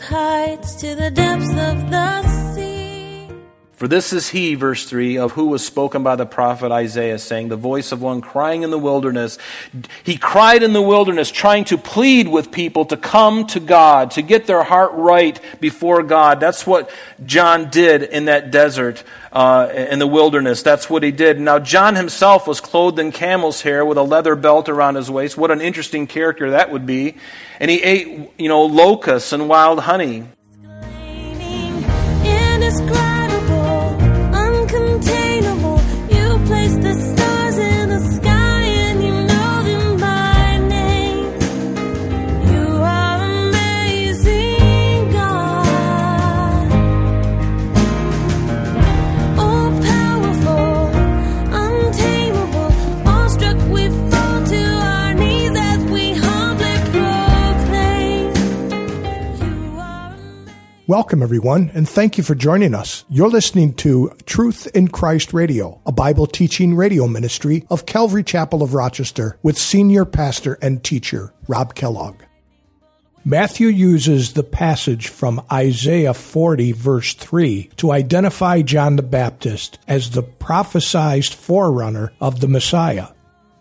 wild heights to the depths of the. For this is he, verse 3, of who was spoken by the prophet Isaiah, saying, The voice of one crying in the wilderness. He cried in the wilderness, trying to plead with people to come to God, to get their heart right before God. That's what John did in that desert, uh, in the wilderness. That's what he did. Now, John himself was clothed in camel's hair with a leather belt around his waist. What an interesting character that would be. And he ate, you know, locusts and wild honey. Welcome, everyone, and thank you for joining us. You're listening to Truth in Christ Radio, a Bible teaching radio ministry of Calvary Chapel of Rochester with senior pastor and teacher Rob Kellogg. Matthew uses the passage from Isaiah 40, verse 3, to identify John the Baptist as the prophesied forerunner of the Messiah.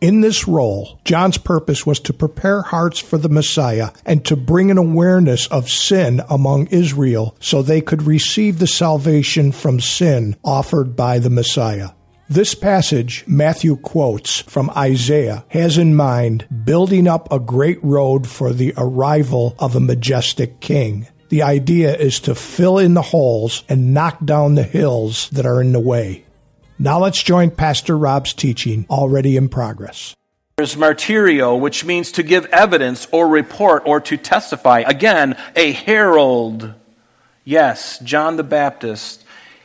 In this role, John's purpose was to prepare hearts for the Messiah and to bring an awareness of sin among Israel so they could receive the salvation from sin offered by the Messiah. This passage Matthew quotes from Isaiah has in mind building up a great road for the arrival of a majestic king. The idea is to fill in the holes and knock down the hills that are in the way. Now let's join Pastor Rob's teaching already in progress. There's martyrio, which means to give evidence or report or to testify. Again, a herald. Yes, John the Baptist.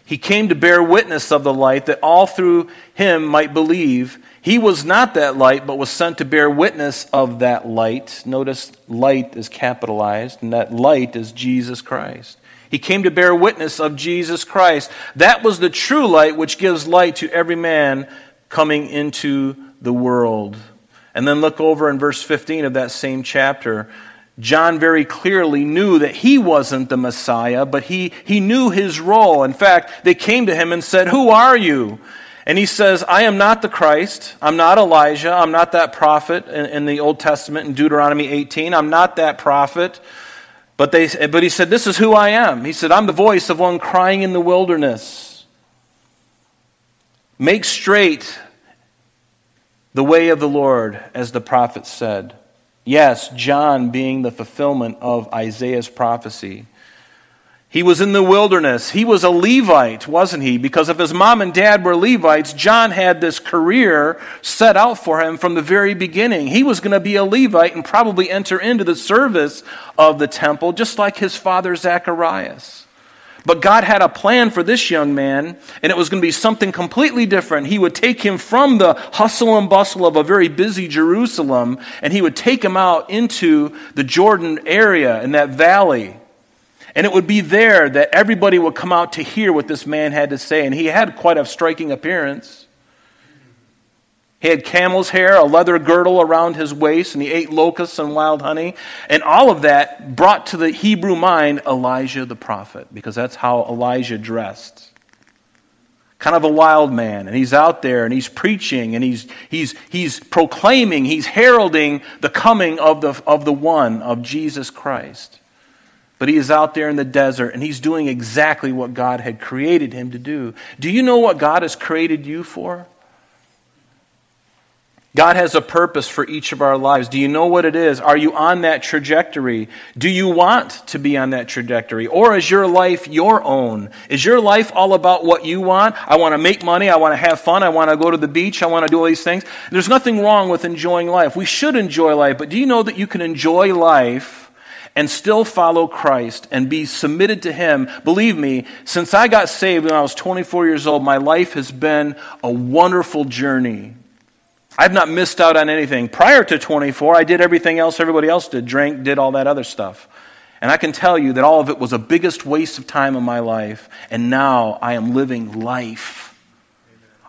He came to bear witness of the light that all through him might believe. He was not that light, but was sent to bear witness of that light. Notice light is capitalized, and that light is Jesus Christ. He came to bear witness of Jesus Christ. That was the true light which gives light to every man coming into the world. And then look over in verse 15 of that same chapter. John very clearly knew that he wasn't the Messiah, but he, he knew his role. In fact, they came to him and said, Who are you? And he says, I am not the Christ. I'm not Elijah. I'm not that prophet in, in the Old Testament in Deuteronomy 18. I'm not that prophet. But, they, but he said, This is who I am. He said, I'm the voice of one crying in the wilderness. Make straight the way of the Lord, as the prophet said. Yes, John being the fulfillment of Isaiah's prophecy. He was in the wilderness. He was a Levite, wasn't he? Because if his mom and dad were Levites, John had this career set out for him from the very beginning. He was going to be a Levite and probably enter into the service of the temple, just like his father Zacharias. But God had a plan for this young man, and it was going to be something completely different. He would take him from the hustle and bustle of a very busy Jerusalem, and he would take him out into the Jordan area in that valley. And it would be there that everybody would come out to hear what this man had to say. And he had quite a striking appearance. He had camel's hair, a leather girdle around his waist, and he ate locusts and wild honey. And all of that brought to the Hebrew mind Elijah the prophet, because that's how Elijah dressed. Kind of a wild man. And he's out there and he's preaching and he's, he's, he's proclaiming, he's heralding the coming of the, of the one, of Jesus Christ. But he is out there in the desert and he's doing exactly what God had created him to do. Do you know what God has created you for? God has a purpose for each of our lives. Do you know what it is? Are you on that trajectory? Do you want to be on that trajectory? Or is your life your own? Is your life all about what you want? I want to make money. I want to have fun. I want to go to the beach. I want to do all these things. There's nothing wrong with enjoying life. We should enjoy life. But do you know that you can enjoy life and still follow Christ and be submitted to Him? Believe me, since I got saved when I was 24 years old, my life has been a wonderful journey. I've not missed out on anything. Prior to 24, I did everything else everybody else did drank, did all that other stuff. And I can tell you that all of it was a biggest waste of time in my life. And now I am living life.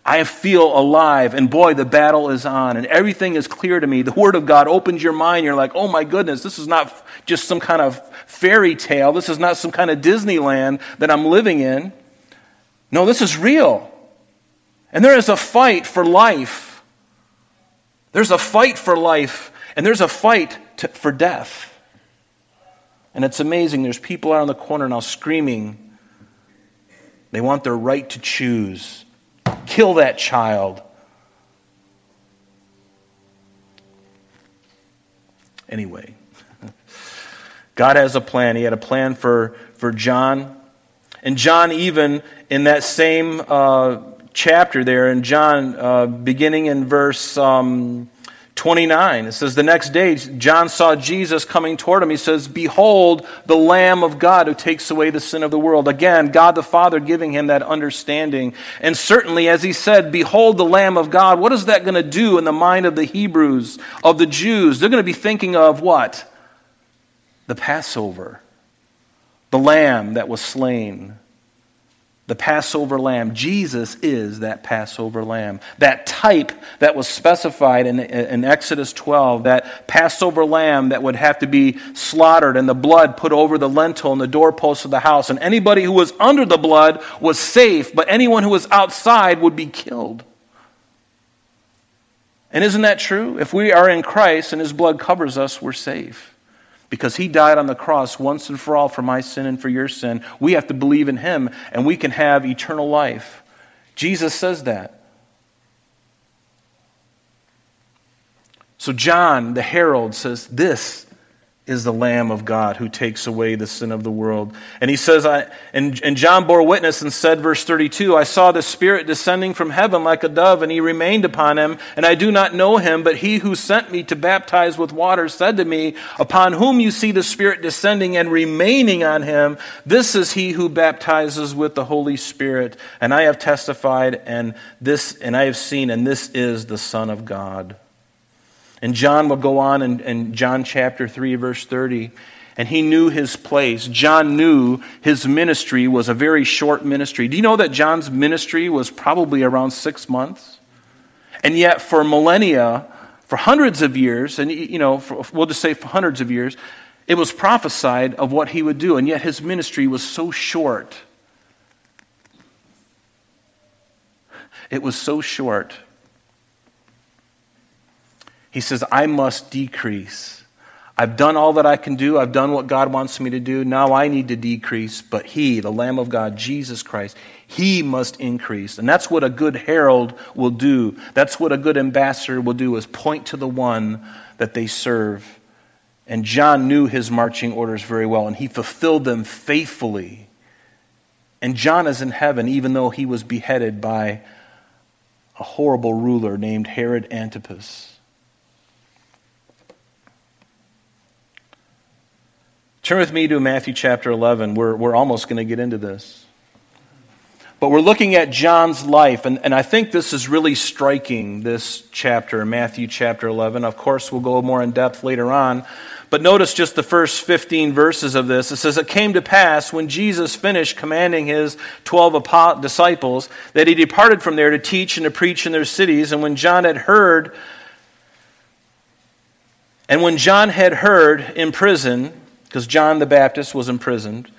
I feel alive, and boy, the battle is on, and everything is clear to me. The Word of God opens your mind. You're like, oh my goodness, this is not just some kind of fairy tale. This is not some kind of Disneyland that I'm living in. No, this is real. And there is a fight for life. There's a fight for life, and there's a fight to, for death. And it's amazing. There's people out on the corner now screaming. They want their right to choose. Kill that child. Anyway, God has a plan. He had a plan for, for John. And John, even in that same uh, chapter there, in John, uh, beginning in verse um, 29. It says, The next day, John saw Jesus coming toward him. He says, Behold, the Lamb of God who takes away the sin of the world. Again, God the Father giving him that understanding. And certainly, as he said, Behold, the Lamb of God, what is that going to do in the mind of the Hebrews, of the Jews? They're going to be thinking of what? The Passover, the Lamb that was slain the Passover lamb. Jesus is that Passover lamb. That type that was specified in, in, Exodus 12, that Passover lamb that would have to be slaughtered and the blood put over the lintel and the doorposts of the house. And anybody who was under the blood was safe, but anyone who was outside would be killed. And isn't that true? If we are in Christ and his blood covers us, we're safe because he died on the cross once and for all for my sin and for your sin. We have to believe in him and we can have eternal life. Jesus says that. So, John, the herald, says, This is the Lamb of God who takes away the sin of the world. And he says, I, and, and John bore witness and said, verse 32, I saw the Spirit descending from heaven like a dove, and he remained upon him. And I do not know him, but he who sent me to baptize with water said to me, Upon whom you see the Spirit descending and remaining on him, this is he who baptizes with the Holy Spirit. And I have testified, and this, and I have seen, and this is the Son of God. And John will go on in, in John chapter 3, verse 30 and he knew his place. John knew his ministry was a very short ministry. Do you know that John's ministry was probably around six months? And yet, for millennia, for hundreds of years, and you know, for, we'll just say for hundreds of years, it was prophesied of what he would do, and yet his ministry was so short. It was so short he says, I must decrease. I've done all that I can do. I've done what God wants me to do. Now I need to decrease. But He, the Lamb of God, Jesus Christ, He must increase. And that's what a good herald will do. That's what a good ambassador will do is point to the one that they serve. And John knew his marching orders very well, and he fulfilled them faithfully. And John is in heaven, even though he was beheaded by a horrible ruler named Herod Antipas. Turn with me to Matthew chapter 11. We're, we're almost going to get into this. But we're looking at John's life, and, and I think this is really striking, this chapter, Matthew chapter 11. Of course, we'll go more in depth later on. But notice just the first 15 verses of this. It says, It came to pass when Jesus finished commanding his 12 disciples that he departed from there to teach and to preach in their cities. And when John had heard, and when John had heard in prison, because John the Baptist was imprisoned,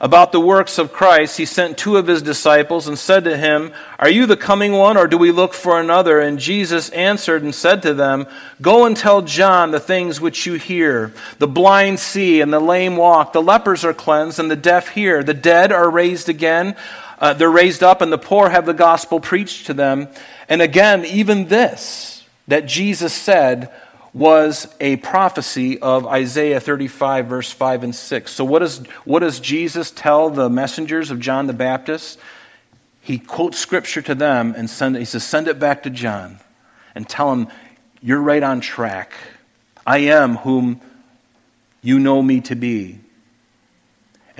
about the works of Christ, he sent two of his disciples and said to him, Are you the coming one, or do we look for another? And Jesus answered and said to them, Go and tell John the things which you hear. The blind see, and the lame walk, the lepers are cleansed, and the deaf hear. The dead are raised again, uh, they're raised up, and the poor have the gospel preached to them. And again, even this that Jesus said was a prophecy of Isaiah 35, verse 5 and 6. So, what, is, what does Jesus tell the messengers of John the Baptist? He quotes scripture to them and send, he says, Send it back to John and tell him, You're right on track. I am whom you know me to be.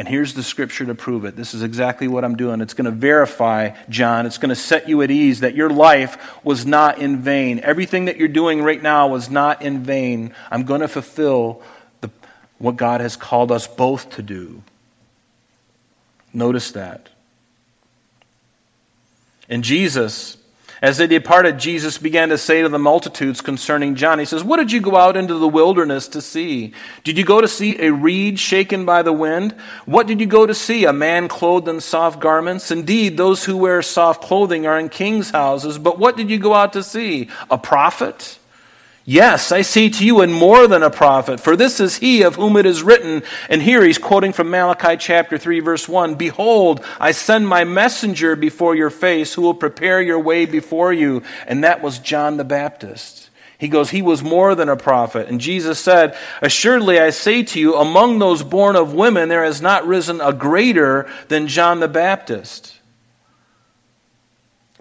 And here's the scripture to prove it. This is exactly what I'm doing. It's going to verify, John, it's going to set you at ease that your life was not in vain. Everything that you're doing right now was not in vain. I'm going to fulfill the, what God has called us both to do. Notice that. And Jesus, As they departed, Jesus began to say to the multitudes concerning John, He says, What did you go out into the wilderness to see? Did you go to see a reed shaken by the wind? What did you go to see? A man clothed in soft garments? Indeed, those who wear soft clothing are in king's houses. But what did you go out to see? A prophet? Yes, I say to you, and more than a prophet, for this is he of whom it is written. And here he's quoting from Malachi chapter 3, verse 1 Behold, I send my messenger before your face, who will prepare your way before you. And that was John the Baptist. He goes, He was more than a prophet. And Jesus said, Assuredly I say to you, among those born of women, there has not risen a greater than John the Baptist.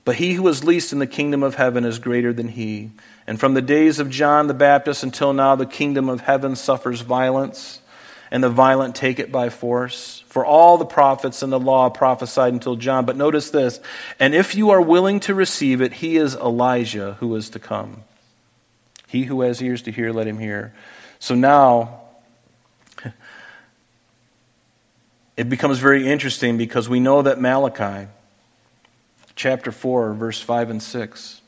But he who is least in the kingdom of heaven is greater than he. And from the days of John the Baptist until now, the kingdom of heaven suffers violence, and the violent take it by force. For all the prophets and the law prophesied until John. But notice this and if you are willing to receive it, he is Elijah who is to come. He who has ears to hear, let him hear. So now, it becomes very interesting because we know that Malachi, chapter 4, verse 5 and 6,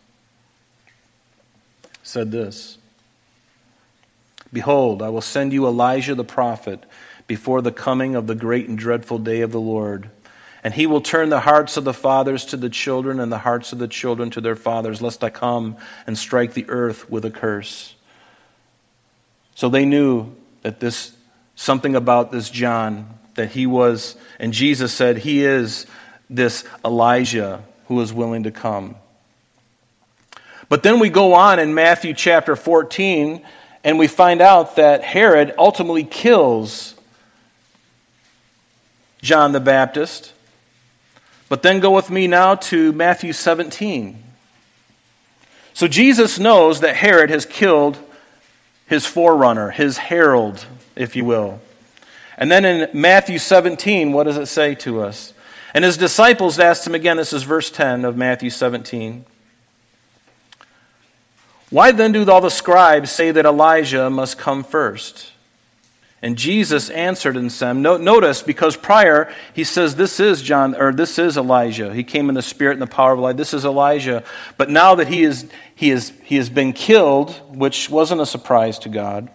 said this Behold, I will send you Elijah the prophet before the coming of the great and dreadful day of the Lord. And he will turn the hearts of the fathers to the children and the hearts of the children to their fathers, lest I come and strike the earth with a curse. So they knew that this, something about this John, that he was, and Jesus said, He is this Elijah who is willing to come. But then we go on in Matthew chapter 14 and we find out that Herod ultimately kills John the Baptist. But then go with me now to Matthew 17. So Jesus knows that Herod has killed his forerunner, his herald, if you will. And then in Matthew 17, what does it say to us? And his disciples asked him again, this is verse 10 of Matthew 17. Why then do all the scribes say that Elijah must come first? And Jesus answered and said, Notice, because prior he says, This is John, or this is Elijah. He came in the spirit and the power of light. This is Elijah. But now that he, is, he, is, he has been killed, which wasn't a surprise to God,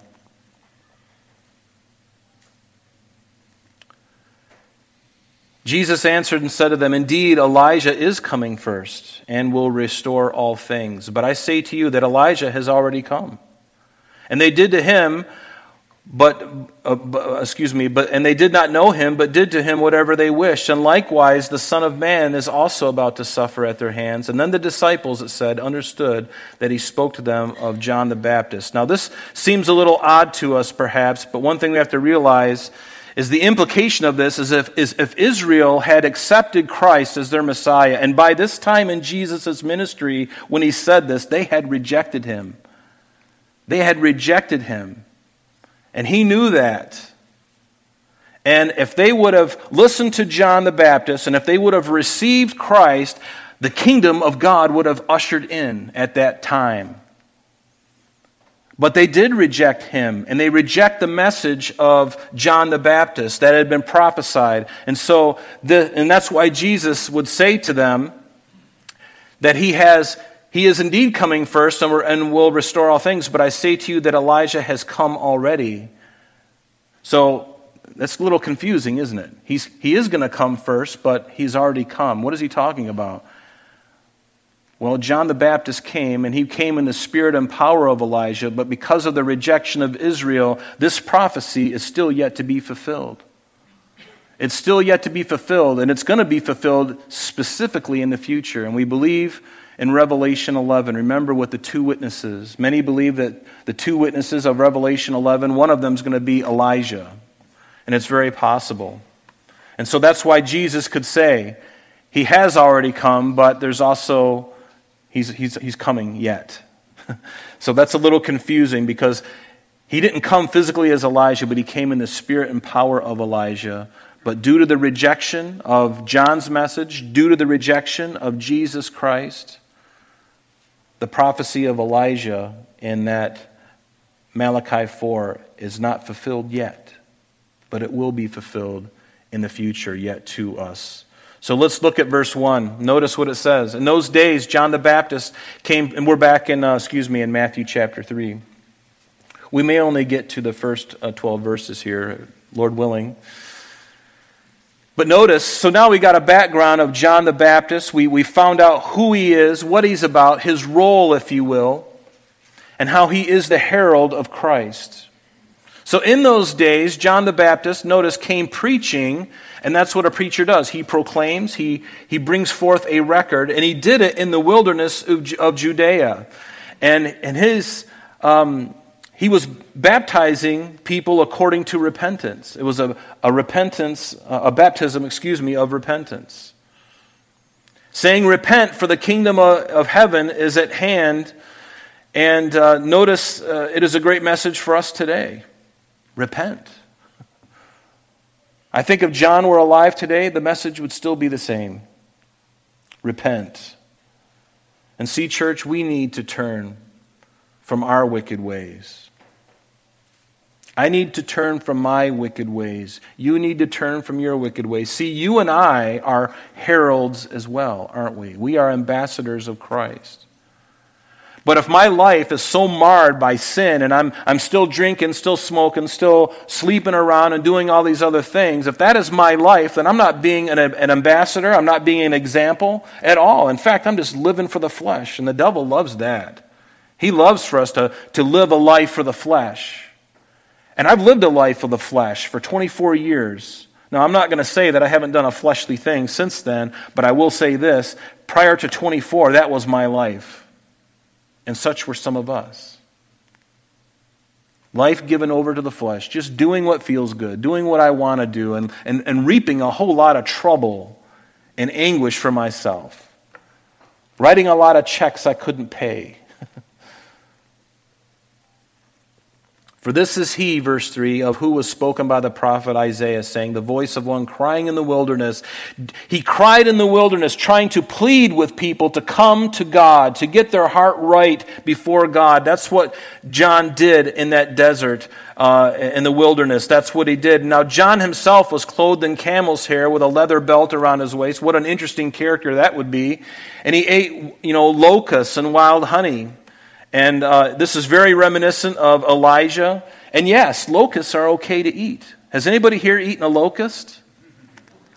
Jesus answered and said to them, Indeed, Elijah is coming first and will restore all things. But I say to you that Elijah has already come. And they did to him, but, uh, excuse me, but, and they did not know him, but did to him whatever they wished. And likewise, the Son of Man is also about to suffer at their hands. And then the disciples, it said, understood that he spoke to them of John the Baptist. Now, this seems a little odd to us, perhaps, but one thing we have to realize is the implication of this is if, is if Israel had accepted Christ as their Messiah, and by this time in Jesus' ministry, when he said this, they had rejected him. They had rejected him. And he knew that. And if they would have listened to John the Baptist, and if they would have received Christ, the kingdom of God would have ushered in at that time. But they did reject him, and they reject the message of John the Baptist that had been prophesied. And so, the, and that's why Jesus would say to them that he has, he is indeed coming first and, and will restore all things. But I say to you that Elijah has come already. So that's a little confusing, isn't it? He's, he is going to come first, but he's already come. What is he talking about? Well, John the Baptist came, and he came in the spirit and power of Elijah, but because of the rejection of Israel, this prophecy is still yet to be fulfilled. It's still yet to be fulfilled, and it's going to be fulfilled specifically in the future. And we believe in Revelation 11. Remember with the two witnesses. Many believe that the two witnesses of Revelation 11, one of them is going to be Elijah. And it's very possible. And so that's why Jesus could say, He has already come, but there's also He's, he's, he's coming yet. so that's a little confusing because he didn't come physically as Elijah, but he came in the spirit and power of Elijah. But due to the rejection of John's message, due to the rejection of Jesus Christ, the prophecy of Elijah in that Malachi 4 is not fulfilled yet, but it will be fulfilled in the future yet to us. So let's look at verse 1. Notice what it says. In those days, John the Baptist came, and we're back in, uh, excuse me, in Matthew chapter 3. We may only get to the first uh, 12 verses here, Lord willing. But notice, so now we got a background of John the Baptist. We, we found out who he is, what he's about, his role, if you will, and how he is the herald of Christ. So in those days, John the Baptist, notice, came preaching, and that's what a preacher does. He proclaims, he, he brings forth a record, and he did it in the wilderness of, of Judea. And, and his, um, he was baptizing people according to repentance. It was a, a repentance, a baptism, excuse me, of repentance. Saying, Repent, for the kingdom of heaven is at hand. And uh, notice uh, it is a great message for us today. Repent. I think if John were alive today, the message would still be the same. Repent. And see, church, we need to turn from our wicked ways. I need to turn from my wicked ways. You need to turn from your wicked ways. See, you and I are heralds as well, aren't we? We are ambassadors of Christ. But if my life is so marred by sin and I'm, I'm still drinking, still smoking, still sleeping around and doing all these other things, if that is my life, then I'm not being an, an ambassador. I'm not being an example at all. In fact, I'm just living for the flesh. And the devil loves that. He loves for us to, to live a life for the flesh. And I've lived a life of the flesh for 24 years. Now, I'm not going to say that I haven't done a fleshly thing since then, but I will say this prior to 24, that was my life. And such were some of us. Life given over to the flesh, just doing what feels good, doing what I want to do, and, and, and reaping a whole lot of trouble and anguish for myself. Writing a lot of checks I couldn't pay. For this is he, verse 3, of who was spoken by the prophet Isaiah, saying, The voice of one crying in the wilderness. He cried in the wilderness, trying to plead with people to come to God, to get their heart right before God. That's what John did in that desert, uh, in the wilderness. That's what he did. Now, John himself was clothed in camel's hair with a leather belt around his waist. What an interesting character that would be. And he ate, you know, locusts and wild honey. And uh, this is very reminiscent of Elijah. And yes, locusts are okay to eat. Has anybody here eaten a locust?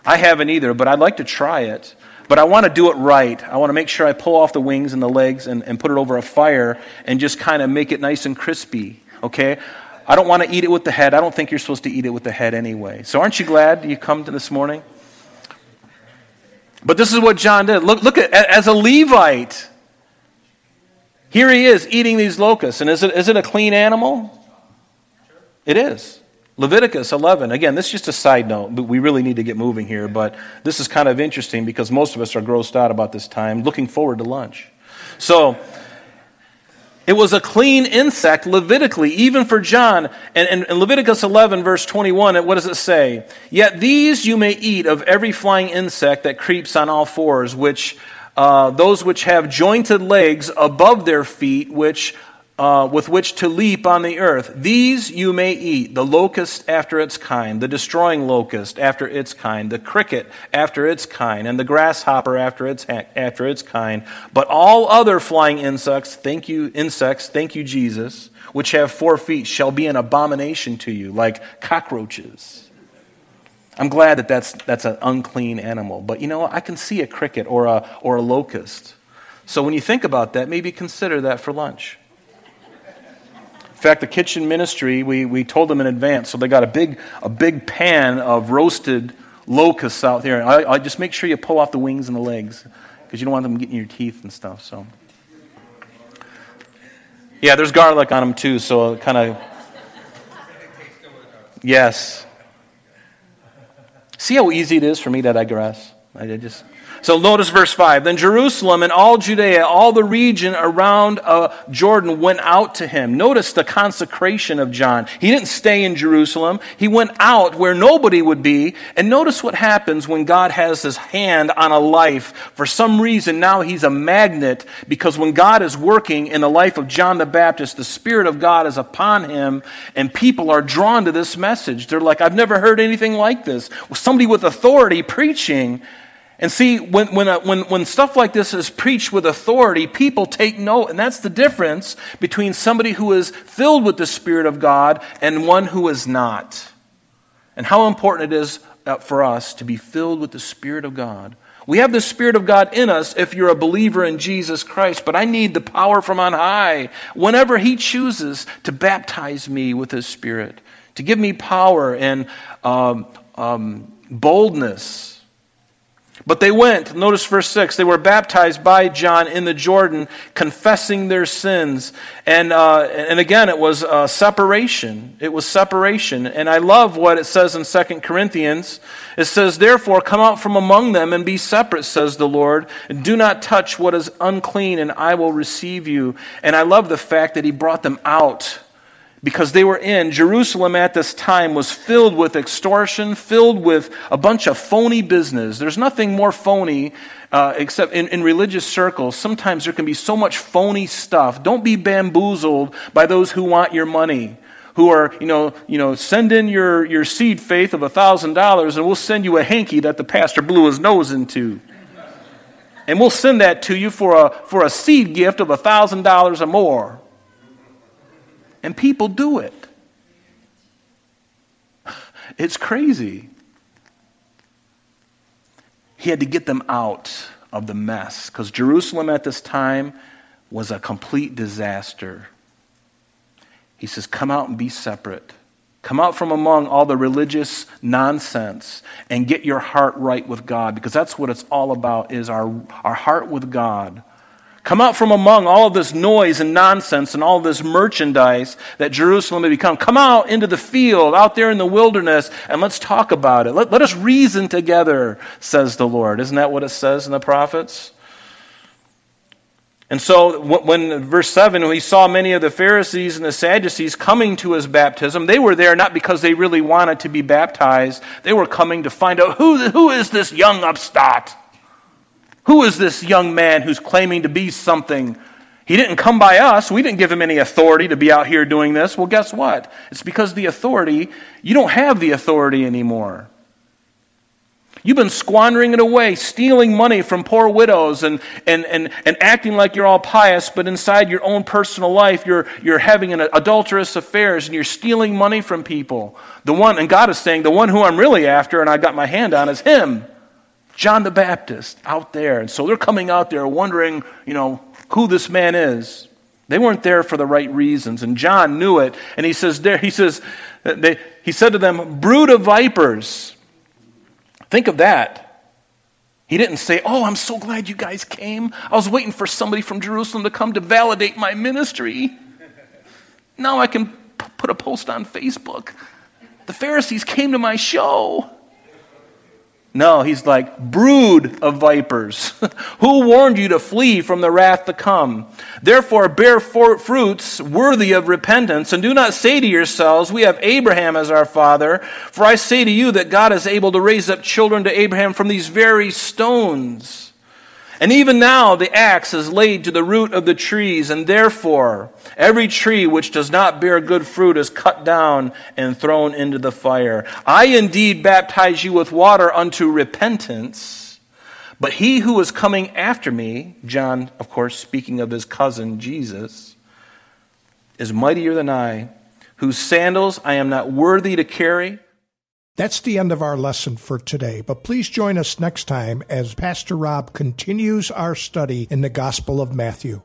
I haven't either, but I'd like to try it. But I want to do it right. I want to make sure I pull off the wings and the legs and, and put it over a fire and just kind of make it nice and crispy. Okay? I don't want to eat it with the head. I don't think you're supposed to eat it with the head anyway. So aren't you glad you come to this morning? But this is what John did. Look, look at as a Levite. Here he is eating these locusts. And is it, is it a clean animal? It is. Leviticus 11. Again, this is just a side note. But we really need to get moving here, but this is kind of interesting because most of us are grossed out about this time, looking forward to lunch. So, it was a clean insect, Levitically, even for John. And in Leviticus 11, verse 21, what does it say? Yet these you may eat of every flying insect that creeps on all fours, which uh, those which have jointed legs above their feet, which uh, with which to leap on the earth. These you may eat the locust after its kind, the destroying locust after its kind, the cricket after its kind, and the grasshopper after its, after its kind. But all other flying insects, thank you, insects, thank you, Jesus, which have four feet, shall be an abomination to you, like cockroaches. I'm glad that that's, that's an unclean animal. But you know, I can see a cricket or a, or a locust. So when you think about that, maybe consider that for lunch. In fact, the kitchen ministry, we, we told them in advance, so they got a big, a big pan of roasted locusts out there. I, I just make sure you pull off the wings and the legs because you don't want them getting your teeth and stuff. So, yeah, there's garlic on them too, so kind of. Yes, See how easy it is for me to digress? I just so notice verse 5. Then Jerusalem and all Judea, all the region around uh, Jordan went out to him. Notice the consecration of John. He didn't stay in Jerusalem. He went out where nobody would be. And notice what happens when God has his hand on a life. For some reason, now he's a magnet because when God is working in the life of John the Baptist, the Spirit of God is upon him and people are drawn to this message. They're like, I've never heard anything like this. Somebody with authority preaching And see, when, when, uh, when, when stuff like this is preached with authority, people take note. And that's the difference between somebody who is filled with the Spirit of God and one who is not. And how important it is uh, for us to be filled with the Spirit of God. We have the Spirit of God in us if you're a believer in Jesus Christ, but I need the power from on high whenever He chooses to baptize me with His Spirit, to give me power and um, um, boldness but they went, notice verse 6, they were baptized by John in the Jordan, confessing their sins. And, uh, and again, it was uh, separation. It was separation. And I love what it says in 2 Corinthians. It says, Therefore, come out from among them and be separate, says the Lord. And do not touch what is unclean, and I will receive you. And I love the fact that he brought them out because they were in Jerusalem at this time was filled with extortion, filled with a bunch of phony business. There's nothing more phony uh, except in, in religious circles. Sometimes there can be so much phony stuff. Don't be bamboozled by those who want your money. Who are, you know, you know, send in your, your seed faith of a $1,000 and we'll send you a hanky that the pastor blew his nose into. And we'll send that to you for a, for a seed gift of a $1,000 or more. And people do it. It's crazy. He had to get them out of the mess because Jerusalem at this time was a complete disaster. He says, Come out and be separate. Come out from among all the religious nonsense and get your heart right with God because that's what it's all about is our, our heart with God. Come out from among all of this noise and nonsense and all this merchandise that Jerusalem had become. Come out into the field, out there in the wilderness, and let's talk about it. Let, let us reason together, says the Lord. Isn't that what it says in the prophets? And so, when verse 7, when he saw many of the Pharisees and the Sadducees coming to his baptism, they were there not because they really wanted to be baptized. They were coming to find out who, who is this young upstart? Who is this young man who's claiming to be something? He didn't come by us. We didn't give him any authority to be out here doing this. Well, guess what? It's because the authority, you don't have the authority anymore. You've been squandering it away, stealing money from poor widows and, and, and, and acting like you're all pious, but inside your own personal life, you're, you're having an adulterous affairs and you're stealing money from people. The one, and God is saying, the one who I'm really after and I got my hand on is him. John the Baptist out there. And so they're coming out there wondering, you know, who this man is. They weren't there for the right reasons. And John knew it. And he says, there, he says, they, he said to them, brood of vipers. Think of that. He didn't say, Oh, I'm so glad you guys came. I was waiting for somebody from Jerusalem to come to validate my ministry. Now I can p- put a post on Facebook. The Pharisees came to my show. No, he's like, brood of vipers. Who warned you to flee from the wrath to come? Therefore, bear fruits worthy of repentance, and do not say to yourselves, We have Abraham as our father. For I say to you that God is able to raise up children to Abraham from these very stones. And even now the axe is laid to the root of the trees, and therefore every tree which does not bear good fruit is cut down and thrown into the fire. I indeed baptize you with water unto repentance, but he who is coming after me, John, of course, speaking of his cousin Jesus, is mightier than I, whose sandals I am not worthy to carry. That's the end of our lesson for today, but please join us next time as Pastor Rob continues our study in the Gospel of Matthew.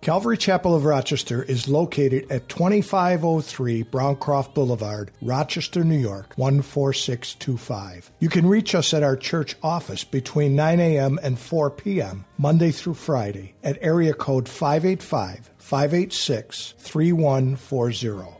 Calvary Chapel of Rochester is located at 2503 Browncroft Boulevard, Rochester, New York, 14625. You can reach us at our church office between 9 a.m. and 4 p.m., Monday through Friday, at area code 585 586 3140.